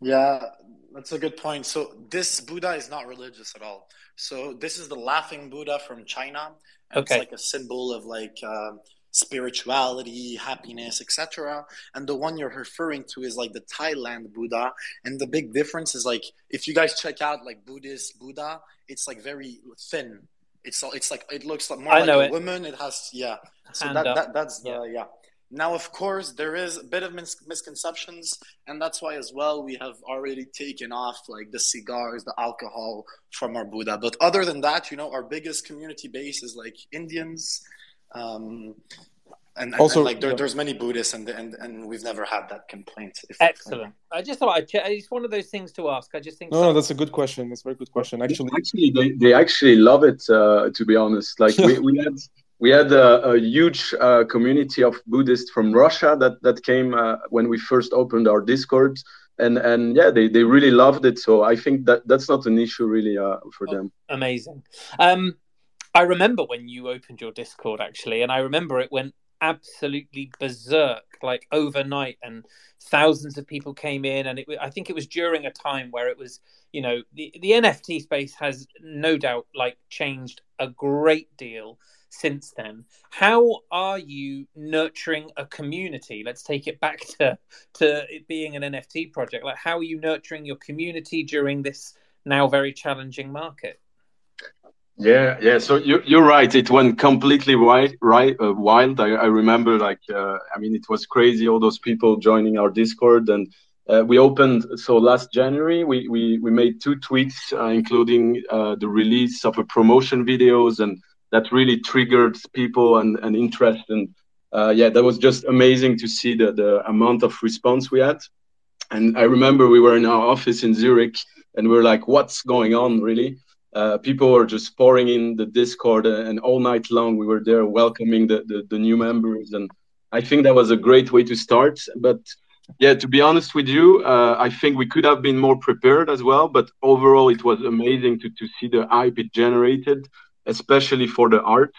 Yeah, that's a good point. So this Buddha is not religious at all. So this is the laughing Buddha from China. Okay. It's like a symbol of like uh, spirituality, happiness, etc. And the one you're referring to is like the Thailand Buddha. And the big difference is like if you guys check out like Buddhist Buddha, it's like very thin. It's it's like it looks like more I like a it. woman. It has yeah. So that, that that's the yeah. yeah. Now, of course, there is a bit of mis- misconceptions, and that's why, as well, we have already taken off like the cigars, the alcohol from our Buddha. But other than that, you know, our biggest community base is like Indians, um, and, and, also and, like there, yeah. there's many Buddhists, and, and and we've never had that complaint. Excellent. I just thought I'd it's one of those things to ask. I just think. No, no, that's a good question. That's a very good question. Actually, actually, they, they actually love it. Uh, to be honest, like we, we had we had a, a huge uh, community of Buddhists from Russia that that came uh, when we first opened our Discord, and and yeah, they, they really loved it. So I think that that's not an issue really uh, for oh, them. Amazing. Um, I remember when you opened your Discord actually, and I remember it went absolutely berserk like overnight and thousands of people came in and it, i think it was during a time where it was you know the, the nft space has no doubt like changed a great deal since then. How are you nurturing a community? Let's take it back to to it being an NFT project. Like, how are you nurturing your community during this now very challenging market? Yeah, yeah. So you, you're right. It went completely wild. Right, uh, wild. I, I remember, like, uh, I mean, it was crazy. All those people joining our Discord, and uh, we opened. So last January, we we, we made two tweets, uh, including uh, the release of a promotion videos and that really triggered people and, and interest. And uh, yeah, that was just amazing to see the, the amount of response we had. And I remember we were in our office in Zurich and we are like, what's going on really? Uh, people were just pouring in the Discord and all night long we were there welcoming the, the, the new members. And I think that was a great way to start. But yeah, to be honest with you, uh, I think we could have been more prepared as well. But overall, it was amazing to, to see the hype it generated especially for the art.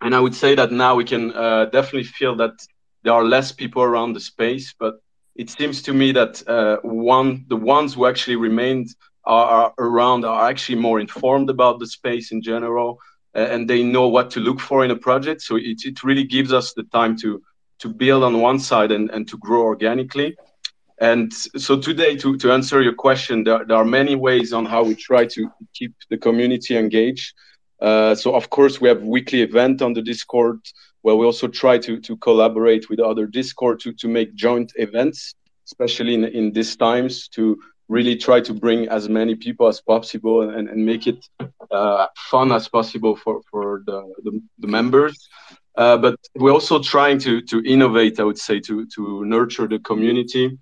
And I would say that now we can uh, definitely feel that there are less people around the space, but it seems to me that uh, one the ones who actually remained are, are, around are actually more informed about the space in general, uh, and they know what to look for in a project. So it, it really gives us the time to to build on one side and, and to grow organically. And so today, to, to answer your question, there, there are many ways on how we try to keep the community engaged. Uh, so of course, we have weekly event on the Discord where we also try to, to collaborate with other Discord to, to make joint events, especially in, in these times to really try to bring as many people as possible and, and make it uh, fun as possible for, for the, the, the members. Uh, but we're also trying to, to innovate, I would say, to, to nurture the community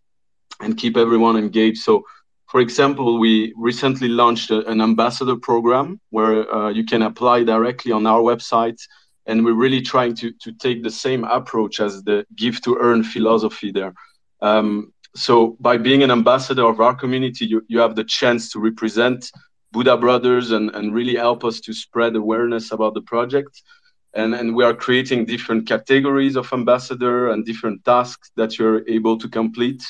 and keep everyone engaged. So, for example, we recently launched a, an ambassador program where uh, you can apply directly on our website. And we're really trying to, to take the same approach as the give to earn philosophy there. Um, so, by being an ambassador of our community, you, you have the chance to represent Buddha Brothers and, and really help us to spread awareness about the project. And, and we are creating different categories of ambassador and different tasks that you're able to complete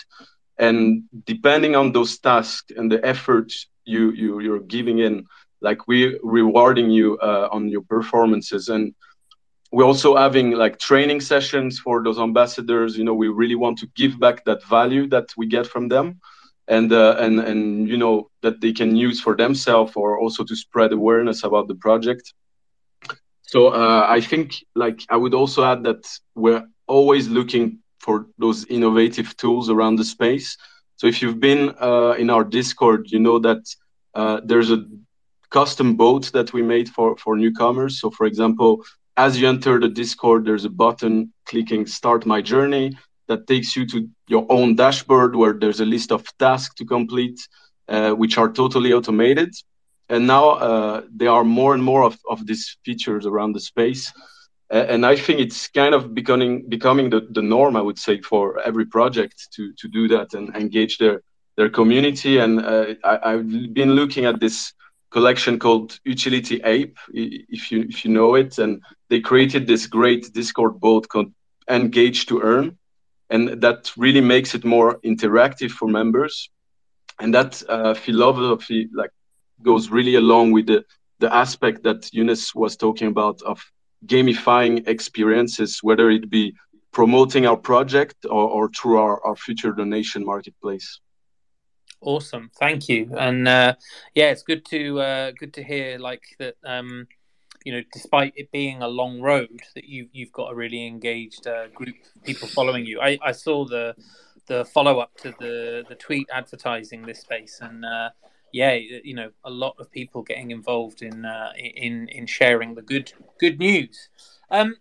and depending on those tasks and the effort you, you you're giving in like we're rewarding you uh, on your performances. And we're also having like training sessions for those ambassadors. You know we really want to give back that value that we get from them and uh, and and you know that they can use for themselves or also to spread awareness about the project. So uh, i think like i would also add that we're always looking for those innovative tools around the space. So if you've been uh, in our Discord, you know that uh, there's a custom boat that we made for, for newcomers. So for example, as you enter the Discord, there's a button clicking start my journey that takes you to your own dashboard where there's a list of tasks to complete, uh, which are totally automated. And now uh, there are more and more of, of these features around the space and I think it's kind of becoming becoming the, the norm, I would say, for every project to to do that and engage their their community. And uh, I, have been looking at this collection called Utility Ape, if you if you know it, and they created this great Discord bot called Engage to Earn, and that really makes it more interactive for members. And that uh, philosophy like goes really along with the the aspect that Younes was talking about of gamifying experiences, whether it be promoting our project or, or through our, our future donation marketplace. Awesome, thank you, and uh, yeah, it's good to uh, good to hear like that. Um, you know, despite it being a long road, that you you've got a really engaged uh, group of people following you. I, I saw the the follow up to the the tweet advertising this space, and uh, yeah, you know, a lot of people getting involved in uh, in in sharing the good good news. Um,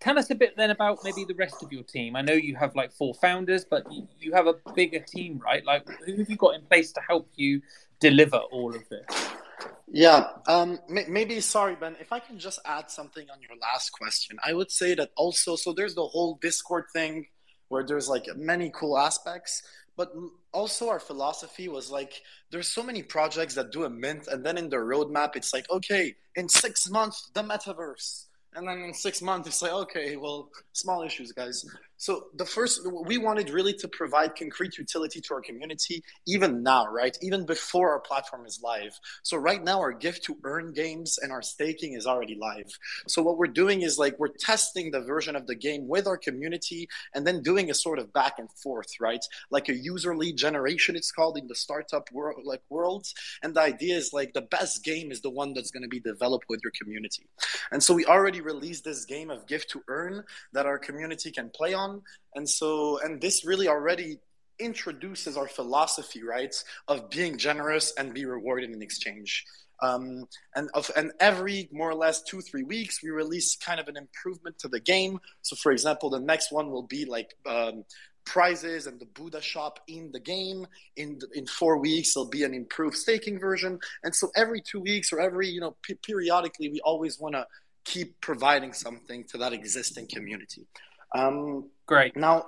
tell us a bit then about maybe the rest of your team. I know you have like four founders, but you have a bigger team, right? Like, who have you got in place to help you deliver all of this? Yeah, um, maybe sorry, Ben. If I can just add something on your last question, I would say that also. So there's the whole Discord thing, where there's like many cool aspects, but also our philosophy was like there's so many projects that do a mint and then in the roadmap it's like okay in six months the metaverse. And then in six months it's like okay well small issues guys so the first we wanted really to provide concrete utility to our community even now right? Even before our platform is live. So right now our gift to earn games and our staking is already live. So what we're doing is like we're testing the version of the game with our community and then doing a sort of back and forth right? Like a user lead generation it's called in the startup world like worlds and the idea is like the best game is the one that's going to be developed with your community. And so we already released this game of gift to earn that our community can play on on and so and this really already introduces our philosophy right of being generous and be rewarded in exchange. Um, and of and every more or less two three weeks we release kind of an improvement to the game. So for example the next one will be like um, prizes and the buddha shop in the game. In in four weeks there'll be an improved staking version. And so every two weeks or every you know p- periodically we always want to keep providing something to that existing community. Um, Great. Now,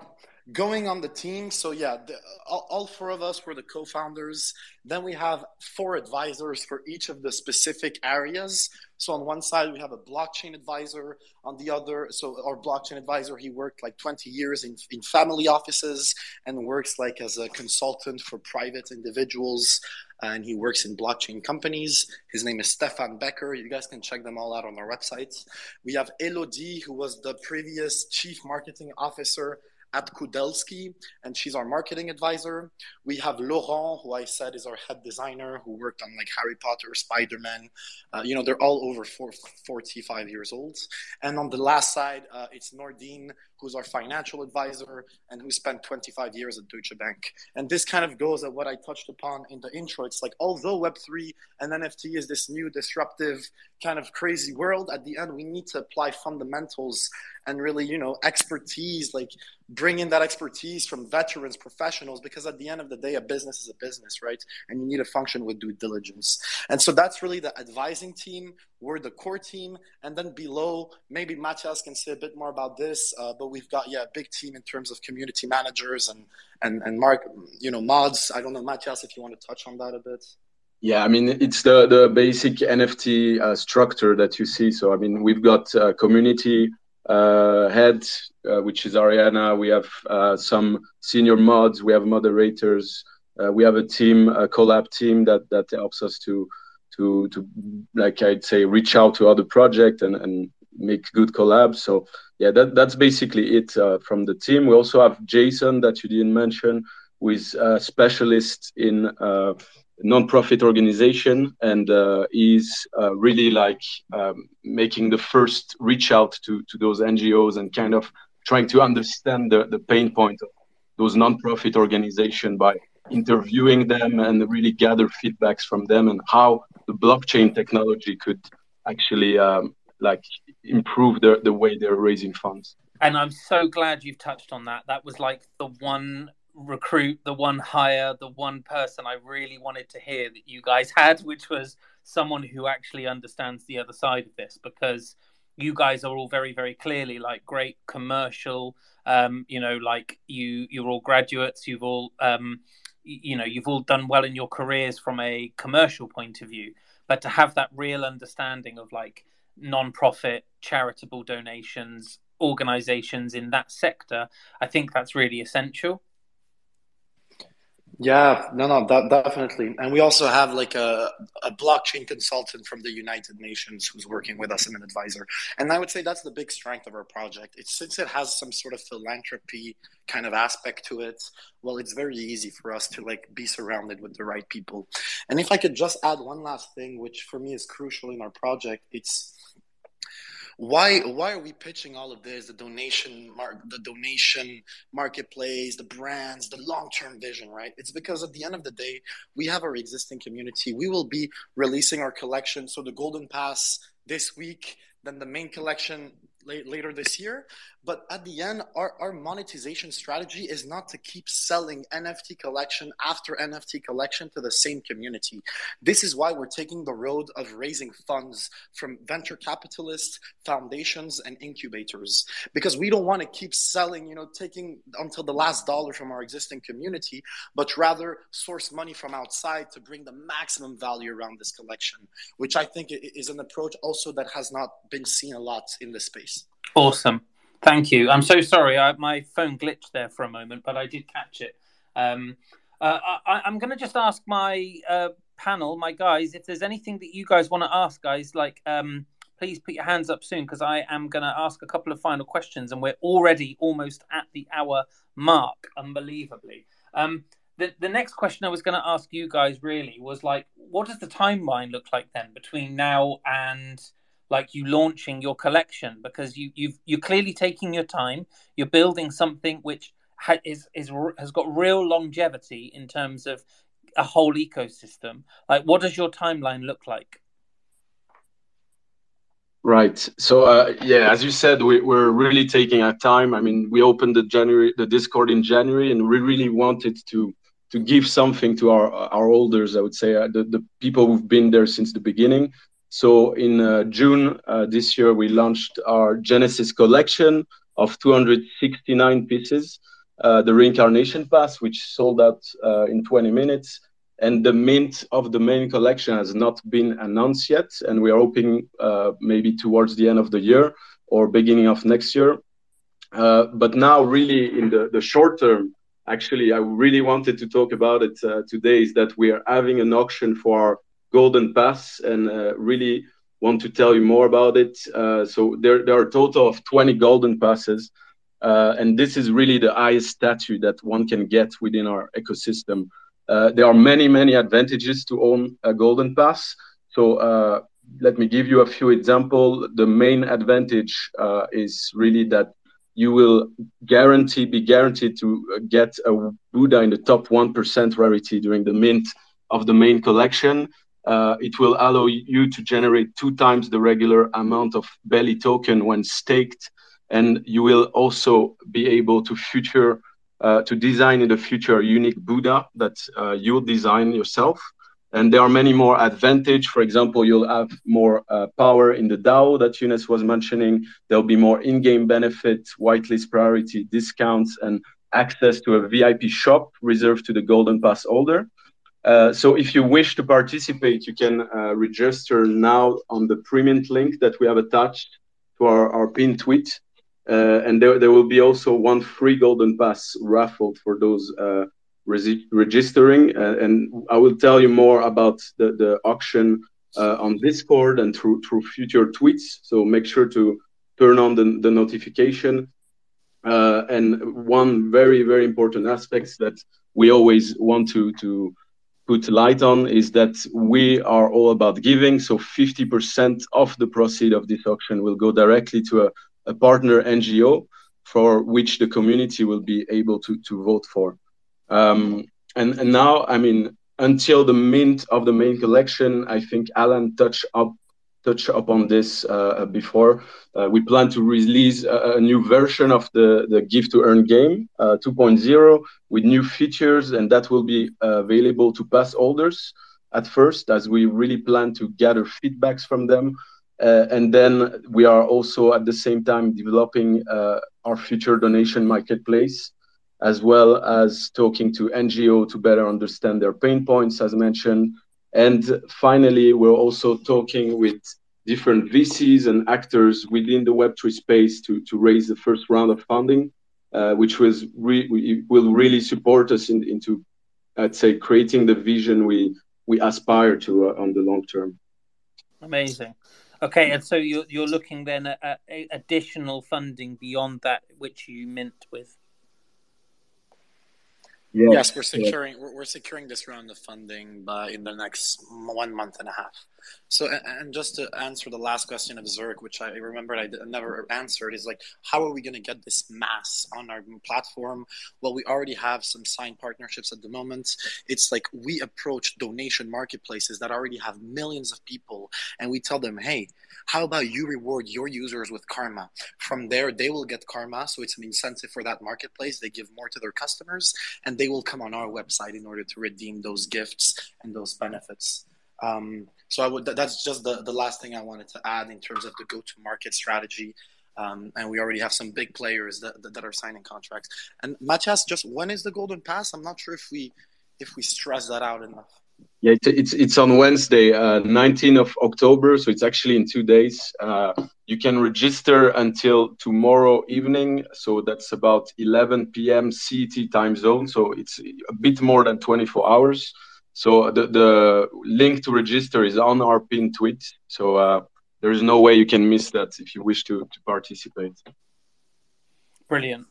going on the team so yeah the, all, all, four of us were the co-founders. Then we have four advisors for each of the specific areas. So on one side we have a blockchain advisor. On the other so our blockchain advisor he worked like 20 years in, in family offices and works like as a consultant for private individuals and he works in blockchain companies. His name is Stefan Becker. You guys can check them all out on our website. We have Elodie, who was the previous chief marketing officer at Kudelski, and she's our marketing advisor. We have Laurent, who I said is our head designer, who worked on like Harry Potter, Spider Man. Uh, you know, they're all over four, 45 years old. And on the last side, uh, it's Nordine, who's our financial advisor and who spent 25 years at Deutsche Bank. And this kind of goes at what I touched upon in the intro. It's like, although Web3 and NFT is this new disruptive kind of crazy world, at the end, we need to apply fundamentals and really, you know, expertise, like bring in that expertise from veterans, professionals, because at the end of the day, a business is a business, right? And you need to function with due diligence. And so that's really the advising team. We're the core team. And then below, maybe Matthias can say a bit more about this, uh, but we've got, yeah, a big team in terms of community managers and, and, and Mark, you know, mods. I don't know, Matthias, if you want to touch on that a bit. Yeah, I mean it's the the basic NFT uh, structure that you see. So I mean we've got uh, community head, uh, which is Ariana. We have uh, some senior mods. We have moderators. Uh, we have a team, a collab team that that helps us to to to like I'd say reach out to other project and and make good collabs. So yeah, that that's basically it uh, from the team. We also have Jason that you didn't mention, who is a specialist in non-profit organization and uh, is uh, really like um, making the first reach out to, to those ngos and kind of trying to understand the, the pain point of those non-profit organization by interviewing them and really gather feedbacks from them and how the blockchain technology could actually um, like improve the, the way they're raising funds. And i'm so glad you've touched on that. That was like the one recruit, the one hire, the one person I really wanted to hear that you guys had, which was someone who actually understands the other side of this because you guys are all very very clearly like great commercial um you know like you you're all graduates you've all um you know you've all done well in your careers from a commercial point of view. But to have that real understanding of like non-profit charitable donations organizations in that sector i think that's really essential yeah, no, no, that, definitely. And we also have like a, a blockchain consultant from the United Nations who's working with us and an advisor. And I would say that's the big strength of our project. It's since it has some sort of philanthropy kind of aspect to it, well, it's very easy for us to like be surrounded with the right people. And if I could just add one last thing, which for me is crucial in our project, it's why why are we pitching all of this the donation mark the donation marketplace the brands the long-term vision right? It's because at the end of the day we have our existing community. We will be releasing our collection. So the golden pass this week then the main collection later this year but at the end, our, our monetization strategy is not to keep selling NFT collection after NFT collection to the same community. This is why we're taking the road of raising funds from venture capitalists, foundations, and incubators. Because we don't want to keep selling, you know, taking until the last dollar from our existing community, but rather source money from outside to bring the maximum value around this collection, which I think is an approach also that has not been seen a lot in this space. Awesome. Thank you. I'm so sorry. I, my phone glitched there for a moment, but I did catch it. Um, uh, I, am going to just ask my uh, panel, my guys, if there's anything that you guys want to ask, guys, like um, please put your hands up soon because I am going to ask a couple of final questions and we're already almost at the hour mark, unbelievably. Um, the, the next question I was going to ask you guys really was like, what does the timeline look like then between now and like you launching your collection because you you've you're clearly taking your time. You're building something which ha- is is has got real longevity in terms of a whole ecosystem. Like what does your timeline look like? Right. So uh, yeah as you said we, we're really taking our time. I mean we opened the january the discord in january and we really wanted to to give something to our our holders i would say uh, the, the people who've been there since the beginning so in uh, June uh, this year, we launched our Genesis collection of 269 pieces. uh, the Reincarnation Pass, which sold out uh, in 20 minutes. And the mint of the main collection has not been announced yet, and we are hoping uh, maybe towards the end of the year or beginning of next year. Uh, but now, really, in the, the short term, actually, I really wanted to talk about it today. Is that we are having an auction for Golden Pass, and uh, really want to tell you more about it. so there, there are a total of 20 Golden Passes. Uh, and this is really the highest statue that one can get within our ecosystem. Uh, there are many, many advantages to own a golden pass. So uh, let me give you a few examples. The main advantage uh, is really that you will guarantee, be guaranteed to get a Buddha in the top 1% rarity during the mint of the main collection. Uh, it will allow you to generate two times the regular amount of belly token when staked and you will also be able to future uh, to design in the future a unique Buddha that uh, you'll design yourself. And there are many more advantage. For example, you'll have more uh, power in the DAO that Younes was mentioning. There'll be more in-game benefit, whitelist priority discounts, and access to a VIP shop reserved to the Golden Pass holder. Uh, so if you wish to participate, you can uh, register now on the premium link that we have attached to our, our pinned tweet. Uh, and there, there will be also one free golden pass raffled for those uh, registering. Uh, and I will tell you more about the, the auction on Discord and through, through future tweets. So make sure to turn on the, the notification. And one very, very important aspect that we always want to, to put light on is that we are all about giving. So 50% of the proceed of this auction will go directly to a a partner NGO for which the community will be able to, to vote for. Um, and, and now, I mean, until the mint of the main collection, I think Allan touched up touch upon this uh, before. Uh, we plan to release a, a, new version of the, the Give to Earn game uh, 2.0 with new features, and that will be available to pass holders at first, as we really plan to gather feedbacks from them uh, and then we are also at the same time developing uh, our future donation marketplace, as well as talking to NGO to better understand their pain points, as mentioned. And finally, we're also talking with different VCs and actors within the Web3 space to, to raise the first round of funding, uh, which was re- will really support us in, into, I'd say, creating the vision we, we aspire to uh, on the long term. Amazing. Okay, and so you're you're looking then at, at additional funding beyond that which you mint with. Yes, yes we're securing yeah. we're, we're, securing this round of funding by in the next one month and a half. So, and just to answer the last question of Zerk, which I remembered I never answered, is like, how are we going to get this mass on our platform? Well, we already have some signed partnerships at the moment. It's like we approach donation marketplaces that already have millions of people, and we tell them, hey, how about you reward your users with karma? From there, they will get karma, so it's an incentive for that marketplace. They give more to their customers, and they will come on our website in order to redeem those gifts and those benefits. Um, so I would that's just the, the last thing I wanted to add in terms of the go to market strategy. Um, and we already have some big players that, that, that are signing contracts. And Matthias, just when is the Golden Pass? I'm not sure if we if we stress that out enough. Yeah, it's it's, it's on Wednesday, uh, 19th of October. So it's actually in two days. Uh, you can register until tomorrow evening. So that's about 11 p.m. CET time zone. So it's a bit more than 24 hours. So the, the link to register is on our pinned tweet. So uh, there is no way you can miss that if you wish to, to participate. Brilliant.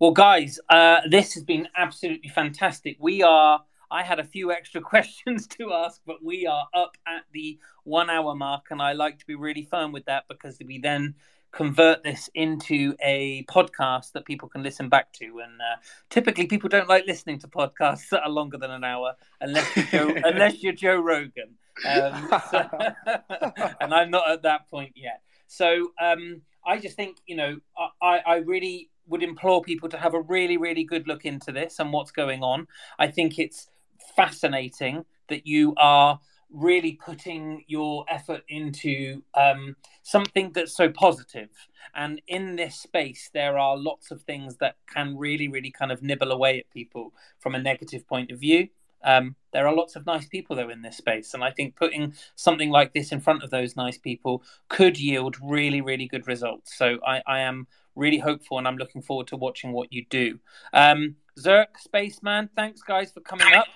Well, guys, uh, this has been absolutely fantastic. We are. I had a few extra questions to ask, but we are up at the one hour mark, and I like to be really firm with that because we then convert this into a podcast that people can listen back to. And uh, typically, people don't like listening to podcasts that are longer than an hour unless you're Joe, unless you're Joe Rogan. Um, so, and I'm not at that point yet. So um, I just think you know I, I really would implore people to have a really really good look into this and what's going on. I think it's fascinating that you are really putting your effort into um, something that's so positive. And in this space, there are lots of things that can really, really kind of nibble away at people from a negative point of view. Um, there are lots of nice people though in this space, and I think putting something like this in front of those nice people could yield really, really good results. So I, I am really hopeful, and I'm looking forward to watching what you do. Um, Zerk, Spaceman, thanks guys for coming up.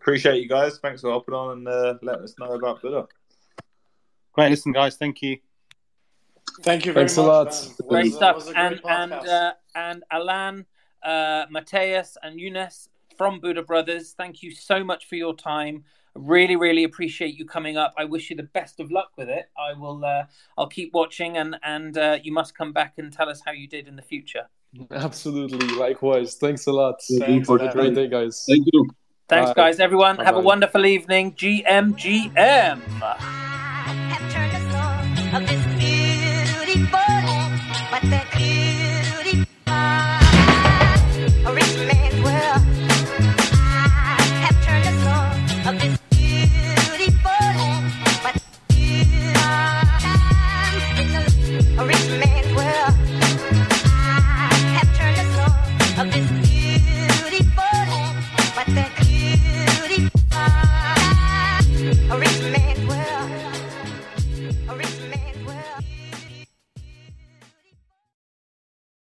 Appreciate you guys. Thanks for hopping on and uh, letting us know about Buddha. Great, listen, guys. Thank you. Thank you very Thanks a much. lot. man. It Great was, stuff. was a And great and uh, and Allan, uh, Matthias, and Younes from Buddha Brothers. Thank you so much for your time. Really, really appreciate you coming up. I wish you the best of luck with it. I will. Uh, I'll keep watching, and and uh, you must come back and tell us how you did in the future. Absolutely. Likewise. Thanks a lot. Thank you for the great day, guys. Thank you. Thanks, Bye. guys. Everyone, have a wonderful evening. GM,